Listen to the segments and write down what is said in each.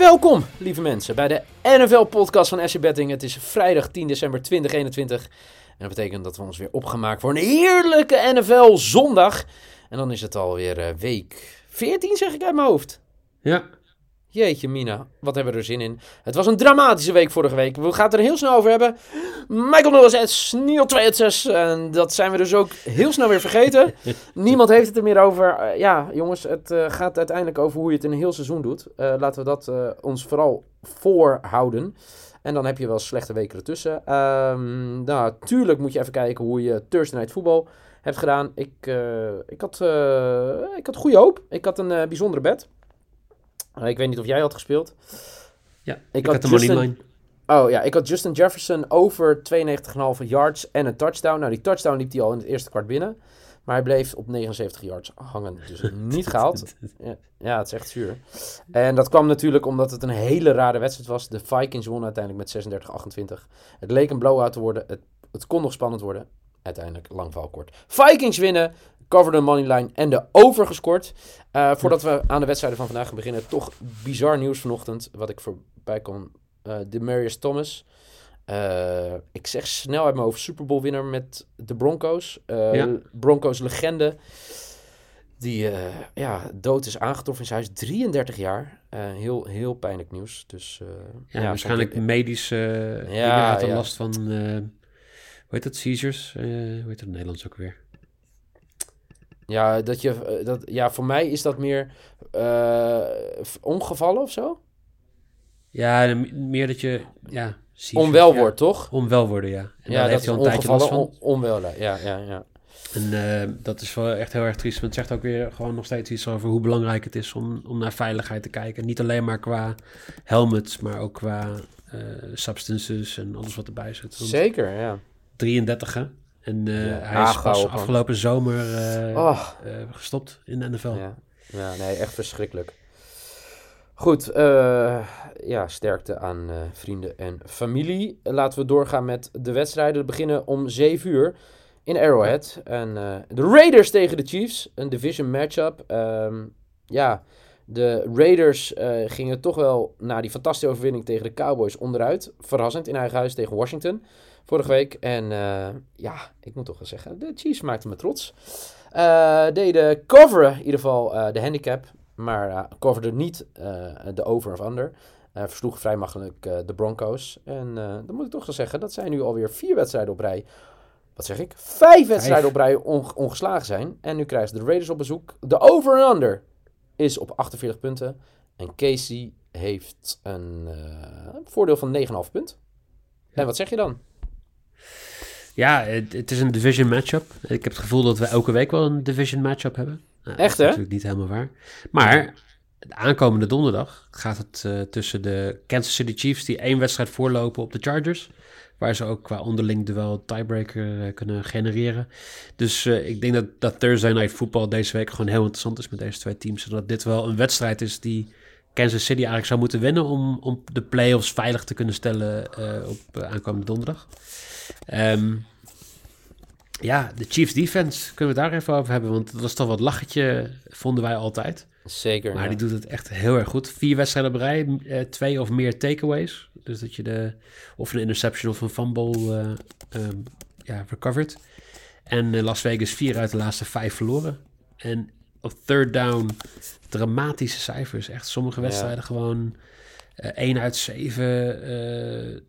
Welkom, lieve mensen, bij de NFL-podcast van SC Betting. Het is vrijdag 10 december 2021. En dat betekent dat we ons weer opgemaakt voor een heerlijke NFL-zondag. En dan is het alweer uh, week 14, zeg ik uit mijn hoofd. Ja. Jeetje, Mina, wat hebben we er zin in? Het was een dramatische week vorige week. We gaan het er heel snel over hebben. Michael 06, Neil 26. En dat zijn we dus ook heel snel weer vergeten. Niemand heeft het er meer over. Uh, ja, jongens, het uh, gaat uiteindelijk over hoe je het in een heel seizoen doet. Uh, laten we dat ons vooral voorhouden. En dan heb je wel slechte weken ertussen. Um, nou, tuurlijk moet je even kijken hoe je Thursday Night Football hebt gedaan. Ik, ik, had, ik had goede hoop. Ik had een bijzondere bed. Ik weet niet of jij had gespeeld. Ja, ik, ik had, had de Justin... money line. Oh ja, ik had Justin Jefferson over 92,5 yards en een touchdown. Nou, die touchdown liep hij al in het eerste kwart binnen. Maar hij bleef op 79 yards hangen. Dus niet gehaald. Ja, ja, het is echt zuur. En dat kwam natuurlijk omdat het een hele rare wedstrijd was. De Vikings wonnen uiteindelijk met 36-28. Het leek een blowout te worden. Het, het kon nog spannend worden. Uiteindelijk lang val kort. Vikings winnen. Cover the money line en de over gescoord. Uh, voordat we aan de wedstrijden van vandaag gaan beginnen. Toch bizar nieuws vanochtend. Wat ik voorbij kon uh, Demarius Thomas. Uh, ik zeg snel uit mijn hoofd Super Bowl winnaar met de Broncos. Uh, ja. Broncos legende. Die ja, dood is aangetroffen in zijn huis. 33 jaar. heel, heel pijnlijk nieuws. Dus, ja, ja, waarschijnlijk ik... medische ja, had ja. last van... hoe heet dat? Seizures? hoe heet dat in Nederlands ook weer? Ja, dat je, dat, ja, voor mij is dat meer ongevallen of zo. Ja, meer dat je... Ja, onwel wordt, toch? Onwel worden, ja. En ja, dat heeft hij al een tijdje last van. On, onwel, ja, ja, ja. En uh, dat is wel echt heel erg triest. Want het zegt ook weer gewoon nog steeds iets over hoe belangrijk het is om, om naar veiligheid te kijken. Niet alleen maar qua helmets, maar ook qua uh, substances en alles wat erbij zit. Want Zeker, ja. 33 hè? En ja, hij is pas afgelopen zomer oh. gestopt in de NFL. Ja. ja, nee, echt verschrikkelijk. Goed, uh, ja, sterkte aan uh, vrienden en familie. Laten we doorgaan met de wedstrijden. We beginnen om 7 uur in Arrowhead. En uh, de Raiders tegen de Chiefs, een division matchup. Um, ja, de Raiders gingen toch wel na die fantastische overwinning tegen de Cowboys onderuit. Verrassend in eigen huis tegen Washington vorige week. En ja, ik moet toch wel zeggen, de Chiefs maakten me trots. deden coveren in ieder geval de handicap. Maar uh, coverde niet uh, de over of under. Uh, versloeg vrij makkelijk de Broncos. En dan moet ik toch wel zeggen, dat zijn nu alweer vier wedstrijden op rij. Wat zeg ik? Vijf wedstrijden op rij on ongeslagen zijn. En nu krijgen ze de Raiders op bezoek. De over en under is op 48 punten. En Casey heeft een voordeel van 9,5 punt. En wat zeg je dan? Ja, het, het, is een division matchup. Ik heb het gevoel dat we elke week wel een division matchup hebben. Nou, Echt, hè? Natuurlijk niet helemaal waar. Maar de aankomende donderdag gaat het uh, tussen de Kansas City Chiefs, die één wedstrijd voorlopen op de Chargers. Waar ze ook qua onderling duel tiebreaker uh, kunnen genereren. Dus uh, ik denk dat, dat Thursday Night Football deze week gewoon heel interessant is met deze twee teams. En dat dit wel een wedstrijd is die Kansas City eigenlijk zou moeten winnen om, om de playoffs veilig te kunnen stellen op aankomende donderdag. Um, ja, de Chiefs defense kunnen we daar even over hebben. Want dat was toch wat lachetje, vonden wij altijd. Zeker. Maar die doet het echt heel erg goed. Vier wedstrijden op rij, eh, twee of meer takeaways. Dus dat je de, of een interception of een fumble uh, um, ja, recovered. En uh, Las Vegas vier uit de laatste vijf verloren. En op third down dramatische cijfers. Echt sommige wedstrijden ja. gewoon uh, 1 uit 7.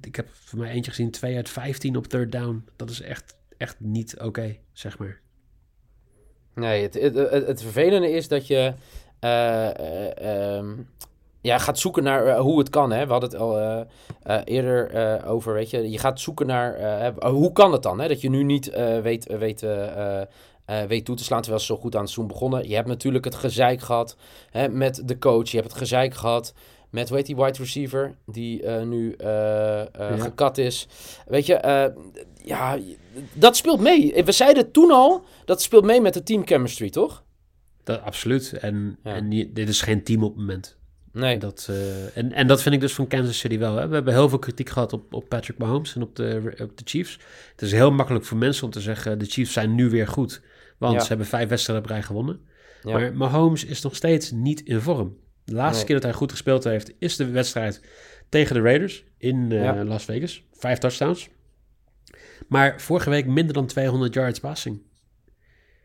ik heb voor mij eentje gezien, 2 uit 15 op third down. Dat is echt echt niet oké, zeg maar. Nee, het, het, het, vervelende is dat je eh, eh, ehm, ja, gaat zoeken naar eh, hoe het kan. Hè? We hadden het al eerder over, weet je. Je gaat zoeken naar eh, hoe kan het dan? Hè? Dat je nu niet weet, weet, weet toe te slaan terwijl ze zo goed aan het seizoen begonnen. Je hebt natuurlijk het gezeik gehad hè, met de coach. Je hebt het gezeik gehad met, hoe heet die wide receiver, die eh, nu eh, eh, Ja. gekat is. Weet je, ja, dat speelt mee. We zeiden toen al, dat speelt mee met de team chemistry, toch? Dat, absoluut. En, Ja. en dit is geen team op het moment. Nee. Dat, en, en dat vind ik dus van Kansas City wel. Hè. We hebben heel veel kritiek gehad op, op Patrick Mahomes en op de, op de Chiefs. Het is heel makkelijk voor mensen om te zeggen... de Chiefs zijn nu weer goed. Want Ja. ze hebben vijf wedstrijden op rij gewonnen. Ja. Maar Mahomes is nog steeds niet in vorm. De laatste keer dat hij goed gespeeld heeft... is de wedstrijd tegen de Raiders in eh, Ja. Las Vegas. Vijf touchdowns. Maar vorige week minder dan 200 yards passing.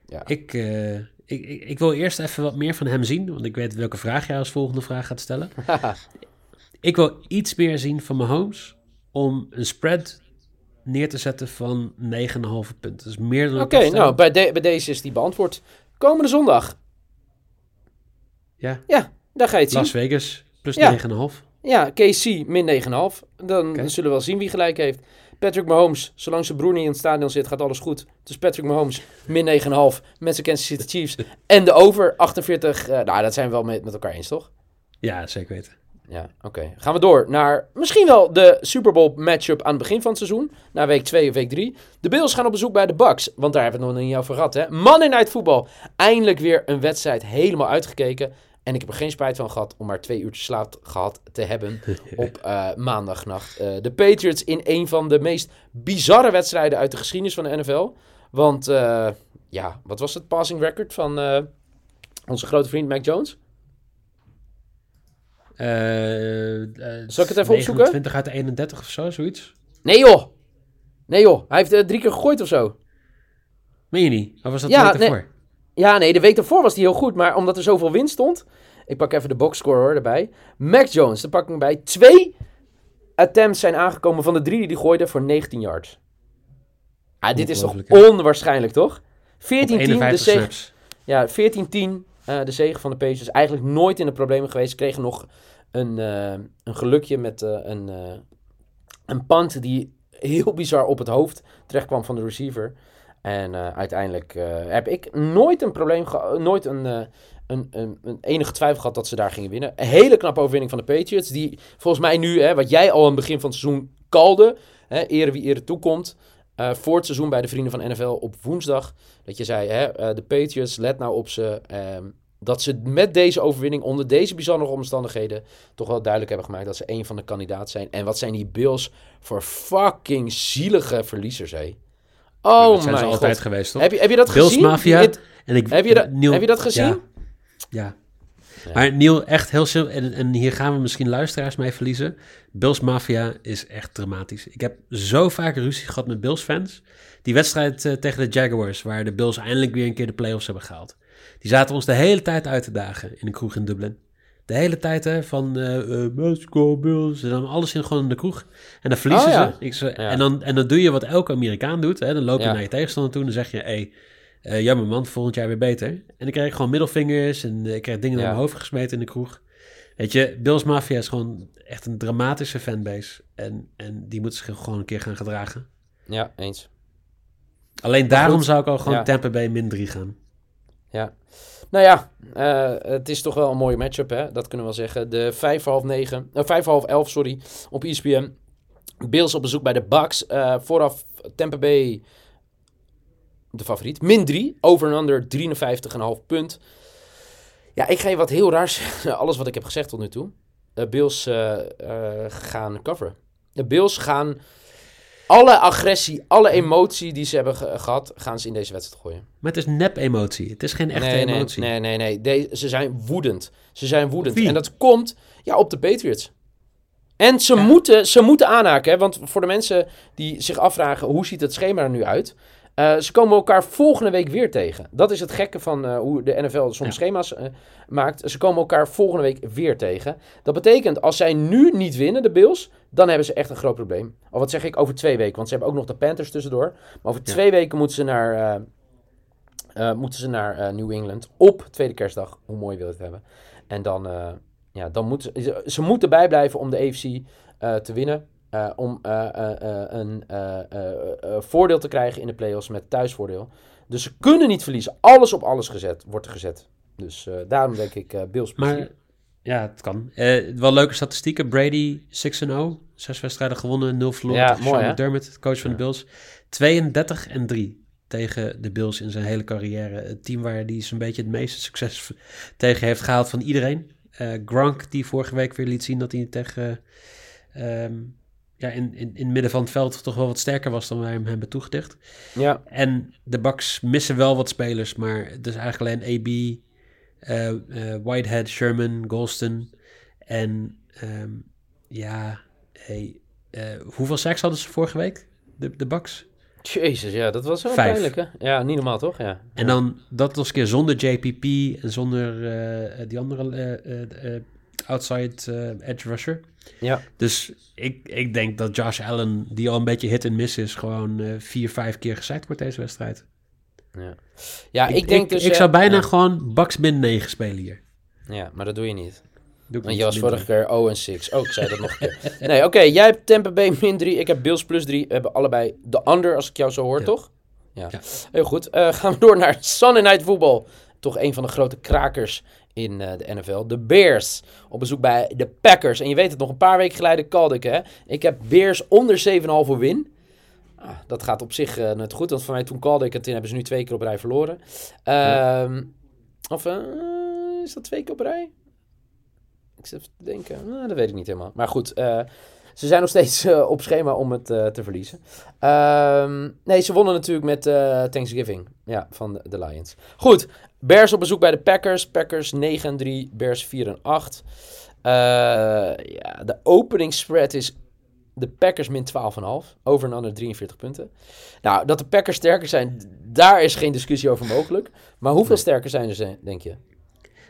Ja. Ik, eh, ik, ik, ik wil eerst even wat meer van hem zien, want ik weet welke vraag jij als volgende vraag gaat stellen. ik wil iets meer zien van Mahomes om een spread neer te zetten van 9,5 punten. Is meer dan Oké, nou, bij, de- bij deze is die beantwoord. Komende zondag. Ja, Ja, daar ga je het zien. Las Vegas plus Ja. 9,5. Ja, KC min 9,5. Dan zullen we wel zien wie gelijk heeft. Patrick Mahomes, zolang zijn broer niet in het stadion zit, gaat alles goed. Dus Patrick Mahomes min 9,5 met zijn Kansas City Chiefs. En de over 48. eh, nou, dat zijn we wel met, met elkaar eens, toch? Ja, zeker weten. Ja, oké. Gaan we door naar misschien wel de Super Bowl matchup aan het begin van het seizoen. Na week 2 of week 3. De Bills gaan op bezoek bij de Bucks. Want daar hebben we het nog niet over gehad, hè. Monday Night Football. Eindelijk weer een wedstrijd helemaal uitgekeken. En ik heb er geen spijt van gehad om maar twee uurtjes slaap gehad te hebben op eh, maandagnacht. Eh, de Patriots in een van de meest bizarre wedstrijden uit de geschiedenis van de NFL. Want, eh, ja, wat was het passing record van onze grote vriend Mac Jones? Zal ik het even opzoeken? 29 uit de 31 of zo, zoiets. Nee joh. Nee joh. Hij heeft drie keer gegooid of zo. Meen je niet? Of was dat Ja, ja, nee. Ja, nee, de week daarvoor was hij heel goed. Maar omdat er zoveel winst stond. Ik pak even de boxscore hoor erbij. Mac Jones, daar pak ik hem bij. Twee attempts zijn aangekomen van de drie die hij gooide voor 19 yards. Ah, dit is toch onwaarschijnlijk, toch? 14-10, Op de 51 zege. Ja, 14-10, eh, de zege van de Pacers. Eigenlijk nooit in de problemen geweest. Ze kregen nog een, eh, een gelukje met eh, een, een punt die heel bizar op het hoofd terecht kwam van de receiver. En eh, uiteindelijk eh, heb ik nooit een probleem nooit een, eh, een, een, een enige twijfel gehad dat ze daar gingen winnen. Een hele knappe overwinning van de Patriots, die volgens mij nu, hè, wat jij al aan het begin van het seizoen kalde, hè, ere wie ere toekomt, voor het seizoen bij de Vrienden van NFL op woensdag, dat je zei, hè, de Patriots, let nou op ze, ehm, dat ze met deze overwinning, onder deze bijzondere omstandigheden, toch wel duidelijk hebben gemaakt dat ze een van de kandidaten zijn. En wat zijn die Bills voor fucking zielige verliezers, hé. Oh dat zijn ze altijd god. geweest, toch? Heb je, heb je dat Bills gezien? Mafia. En ik, heb, je dat, heb je dat gezien? Ja. ja. Maar Niel, echt heel simpel. En, en hier gaan we misschien luisteraars mee verliezen. Bills Mafia is echt dramatisch. Ik heb zo vaak ruzie gehad met Bills fans. Die wedstrijd eh, tegen de Jaguars, waar de Bills eindelijk weer een keer de playoffs hebben gehaald. Die zaten ons de hele tijd uit te dagen in de kroeg in Dublin. De hele tijd hè, van go Bills. En dan alles in, gewoon in de kroeg. En dan verliezen Oh, ja. ze. Ik ze Ja. en, dan, en dan doe je wat elke Amerikaan doet. Hè. Dan loop je Ja. naar je tegenstander toe en dan zeg je... Hey, eh, jammer man, volgend jaar weer beter. En dan krijg ik gewoon middelvingers en ik krijg dingen naar mijn hoofd gesmeten in de kroeg. Weet je, Bills Mafia is gewoon echt een dramatische fanbase. En, en die moeten zich gewoon een keer gaan gedragen. Ja, eens. Alleen daarom zou ik al gewoon Ja. Tampa Bay min 3 gaan. Ja. Nou ja, eh, het is toch wel een mooie matchup, hè? Dat kunnen we wel zeggen. De 5 voor half 9, uh, 5 voor half 11, sorry, op ESPN. Bills op bezoek bij de Bucks. Eh, vooraf Tampa Bay, de favoriet. Min 3, over en under 53,5 punt. Ja, ik ga je wat heel raars. Alles wat ik heb gezegd tot nu toe. De Bills eh, eh, gaan coveren. De Bills gaan alle agressie, alle emotie die ze hebben ge- gehad, gaan ze in deze wedstrijd gooien. Maar het is nep-emotie. Het is geen echte nee, nee, emotie. Nee, nee, nee. De- ze zijn woedend. Ze zijn woedend. Wie? En dat komt ja, op de Patriots. En ze, Ja. moeten, ze moeten aanhaken. Hè? Want voor de mensen die zich afvragen hoe ziet het schema er nu uit. Eh, ze komen elkaar volgende week weer tegen. Dat is het gekke van eh, hoe de NFL soms Ja. schema's eh, maakt. Ze komen elkaar volgende week weer tegen. Dat betekent als zij nu niet winnen, de Bills, dan hebben ze echt een groot probleem. Of wat zeg ik, over twee weken. Want ze hebben ook nog de Panthers tussendoor. Maar over Ja. twee weken moeten ze naar, moeten ze naar New England op tweede kerstdag. Hoe mooi wil je het hebben. En dan, ja, dan moeten ze, ze moeten bijblijven om de AFC te winnen. Eh, om eh, eh, een voordeel te krijgen in de playoffs met thuisvoordeel. Dus ze kunnen niet verliezen. Alles op alles gezet, wordt er gezet. Dus daarom denk ik Bills plus Maar ja, het kan. Wel leuke statistieken. Brady 6-0. Zes wedstrijden gewonnen, 0 verloren. Ja, tegen mooi, Sean? McDermott, coach van de Bills. 32 en 3 tegen de Bills in zijn hele carrière. Het team waar hij zo'n beetje het meeste succes tegen heeft gehaald van iedereen. Gronk, die vorige week weer liet zien dat hij tegen... ehm, ja, in, in, in het midden van het veld toch wel wat sterker was dan wij hem hebben toegedicht. Ja, En de Bucks missen wel wat spelers, maar het is eigenlijk alleen AB, eh, eh, Whitehead, Sherman, Golston. En ehm, ja, hey, eh, hoeveel sacks hadden ze vorige week, de, de Bucks? jezus, ja, dat was wel Vijf. pijnlijk, hè? Ja, niet normaal, toch? Ja. En dan dat nog eens keer zonder JPP en zonder die andere outside eh, edge rusher. Ja. Dus ik, ik denk dat Josh Allen, die al een beetje hit en miss is, gewoon eh, vier, vijf keer gesackt wordt deze wedstrijd. Ja, ja ik, denk dus... Ik eh, zou bijna ja. gewoon Bucks min 9 spelen hier. Ja, maar dat doe je niet. Doe ik Want je was vorige keer 0 en 6. Oh, ik zei dat nog een keer. Nee, oké. jij hebt Tampa Bay min 3. Ik heb Bills plus 3. We hebben allebei de under, als ik jou zo hoor, Ja. toch? Ja. Ja. Heel goed. Gaan we door naar Sunday Night Football. Toch een van de grote krakers in eh, de NFL. De Bears. Op bezoek bij de Packers. En je weet het, nog een paar weken geleden kalde ik, hè. Ik heb Bears onder 7,5 win. Ah, dat gaat op zich eh, net goed. Want voor mij toen kalde ik het in, hebben ze nu twee keer op rij verloren. Ehm, Of eh, is dat twee keer op rij? Ik zit even te denken. Nou, dat weet ik niet helemaal. Maar goed, ze zijn nog steeds eh, op schema om het eh, te verliezen. Ehm, nee, ze wonnen natuurlijk met eh, Thanksgiving. Ja, van de, de Lions. Goed, Bears op bezoek bij de Packers. Packers 9 en 3, Bears 4 en 8. Eh, ja, de opening spread is de Packers min 12,5. Over en under 43 punten. Nou, dat de Packers sterker zijn, daar is geen discussie over mogelijk. Maar hoeveel Nee. sterker zijn ze, denk je?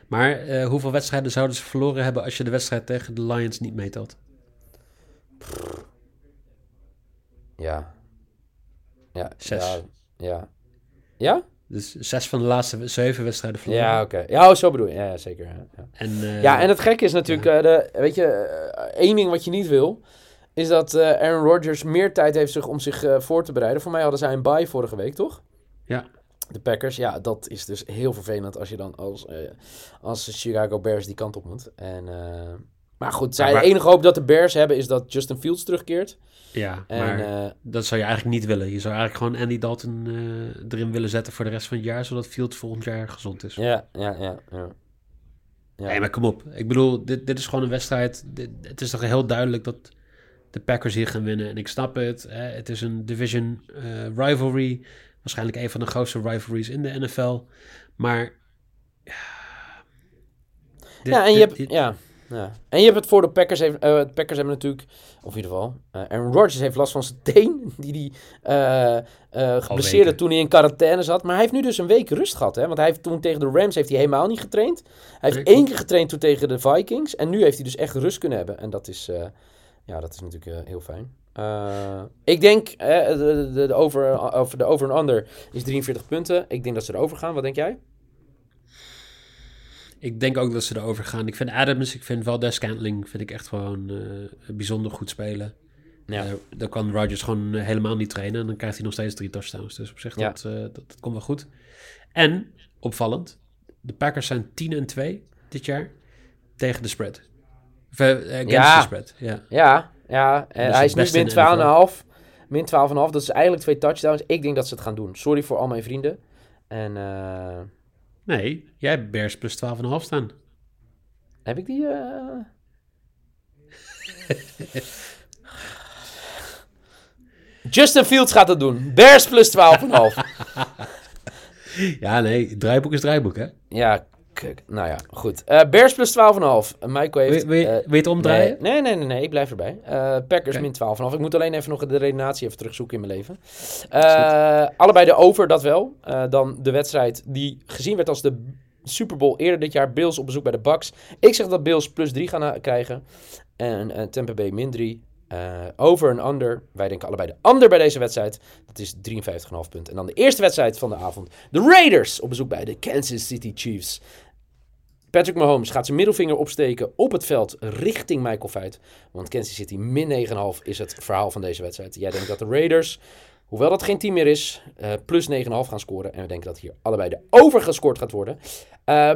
Maar hoeveel wedstrijden zouden ze verloren hebben als je de wedstrijd tegen de Lions niet meetelt? Ja. Ja. Zes. Ja. Ja? Ja, Dus zes van de laatste zeven wedstrijden verloren. ja oké. Ja, oh, zo bedoel je. Ja, zeker. Ja. En, eh, ja, en het gekke is natuurlijk, eh, de, weet je, eh, één ding wat je niet wil, is dat Aaron Rodgers meer tijd heeft zich om zich voor te bereiden. Voor mij hadden zij een bye vorige week, toch? Ja. De Packers, ja, dat is dus heel vervelend als je dan als, als Chicago Bears die kant op moet. En, maar goed, zij, Maar- de enige hoop dat de Bears hebben is dat Justin Fields terugkeert. ja, En, maar eh, dat zou je eigenlijk niet willen. Je zou eigenlijk gewoon Andy Dalton eh, erin willen zetten voor de rest van het jaar, zodat Fields volgend jaar gezond is. ja, ja, ja, ja. Ja. Nee, maar kom op. Ik bedoel, dit, dit is gewoon een wedstrijd. Dit- het is toch heel duidelijk dat de Packers hier gaan winnen. En ik snap het. Hè, het is een division eh, rivalry. Waarschijnlijk een van de grootste rivalries in de NFL. Maar... Ja, dit- ja, en je hebt, ja, ja. En je hebt het voor de Packers. Heeft, eh, de Packers hebben natuurlijk, of in ieder geval, eh Aaron Rodgers heeft last van zijn teen. Die hij eh, eh, geblesseerd weken. toen hij in quarantaine zat. Maar hij heeft nu dus een week rust gehad. Hè? Want hij heeft toen tegen de Rams heeft hij helemaal niet getraind. Hij heeft één keer getraind toen tegen de Vikings. En nu heeft hij dus echt rust kunnen hebben. En dat is, ja, dat is natuurlijk heel fijn. Ik denk, eh, de, de, de, over, over, de over en under is 43 punten. Ik denk dat ze erover gaan. Wat denk jij? Ik denk ook dat ze erover gaan. Ik vind Adams, ik vind Valdez Scantling, vind ik echt gewoon eh, bijzonder goed spelen. Ja. Eh, dan kan Rodgers gewoon helemaal niet trainen. En dan krijgt hij nog steeds drie touchdowns. Dus op zich, Ja. dat, eh, dat, dat komt wel goed. En, opvallend, de Packers zijn 10 en 2 dit jaar tegen de spread. Of, Ja. the spread, ja. Ja, ja. En Dus hij is nu min de 12,5. Min 12,5. Dat is eigenlijk twee touchdowns. Ik denk dat ze het gaan doen. Sorry voor al mijn vrienden. En eh, Nee, jij hebt Bears plus 12,5 staan. heb ik die... eh? Justin Fields gaat het doen. Bears plus 12,5. Ja, nee, draaiboek is draaiboek, hè? ja, kijk. Nou ja, goed. Eh, Bears plus 12,5. Uh, Michael heeft... Wil, wil, je- eh, wil je het omdraaien? Nee, nee, nee, nee, ik blijf erbij. Eh, Packers min 12,5. Ik moet alleen even nog de redenatie even terugzoeken in mijn leven. Eh, allebei de over, dat wel. Eh, dan de wedstrijd die gezien werd als de Super Bowl eerder dit jaar. Bills op bezoek bij de Bucks. Ik zeg dat Bills plus 3 gaan eh, krijgen. En eh, Tampa Bay min 3. Uh, over en under. Wij denken allebei de under bij deze wedstrijd. Dat is 53,5 punten. En dan de eerste wedstrijd van de avond. De Raiders op bezoek bij de Kansas City Chiefs. Patrick Mahomes gaat zijn middelvinger opsteken op het veld richting Michael Feit. Want Kansas City min 9,5 is het verhaal van deze wedstrijd. Jij denkt dat de Raiders, hoewel dat geen team meer is, uh, plus 9,5 gaan scoren. En we denken dat hier allebei de over gescoord gaat worden. Uh,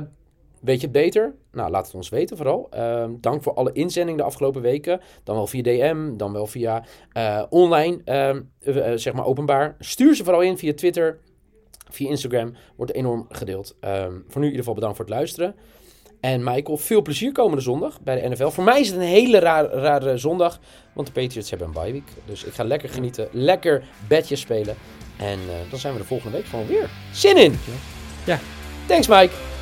Weet je het beter? Nou, laat het ons weten vooral. Ehm, dank voor alle inzendingen de afgelopen weken. Dan wel via DM, dan wel via online, uh, zeg maar openbaar. Stuur ze vooral in via Twitter, via Instagram. Wordt enorm gedeeld. Um, voor nu in ieder geval bedankt voor het luisteren. En Michael, veel plezier komende zondag bij de NFL. Voor mij is het een hele rare, rare zondag, want de Patriots hebben een bye week. Dus ik ga lekker genieten, lekker bedjes spelen. En uh, dan zijn we de volgende week gewoon weer. Zin in! Ja. Thanks Mike!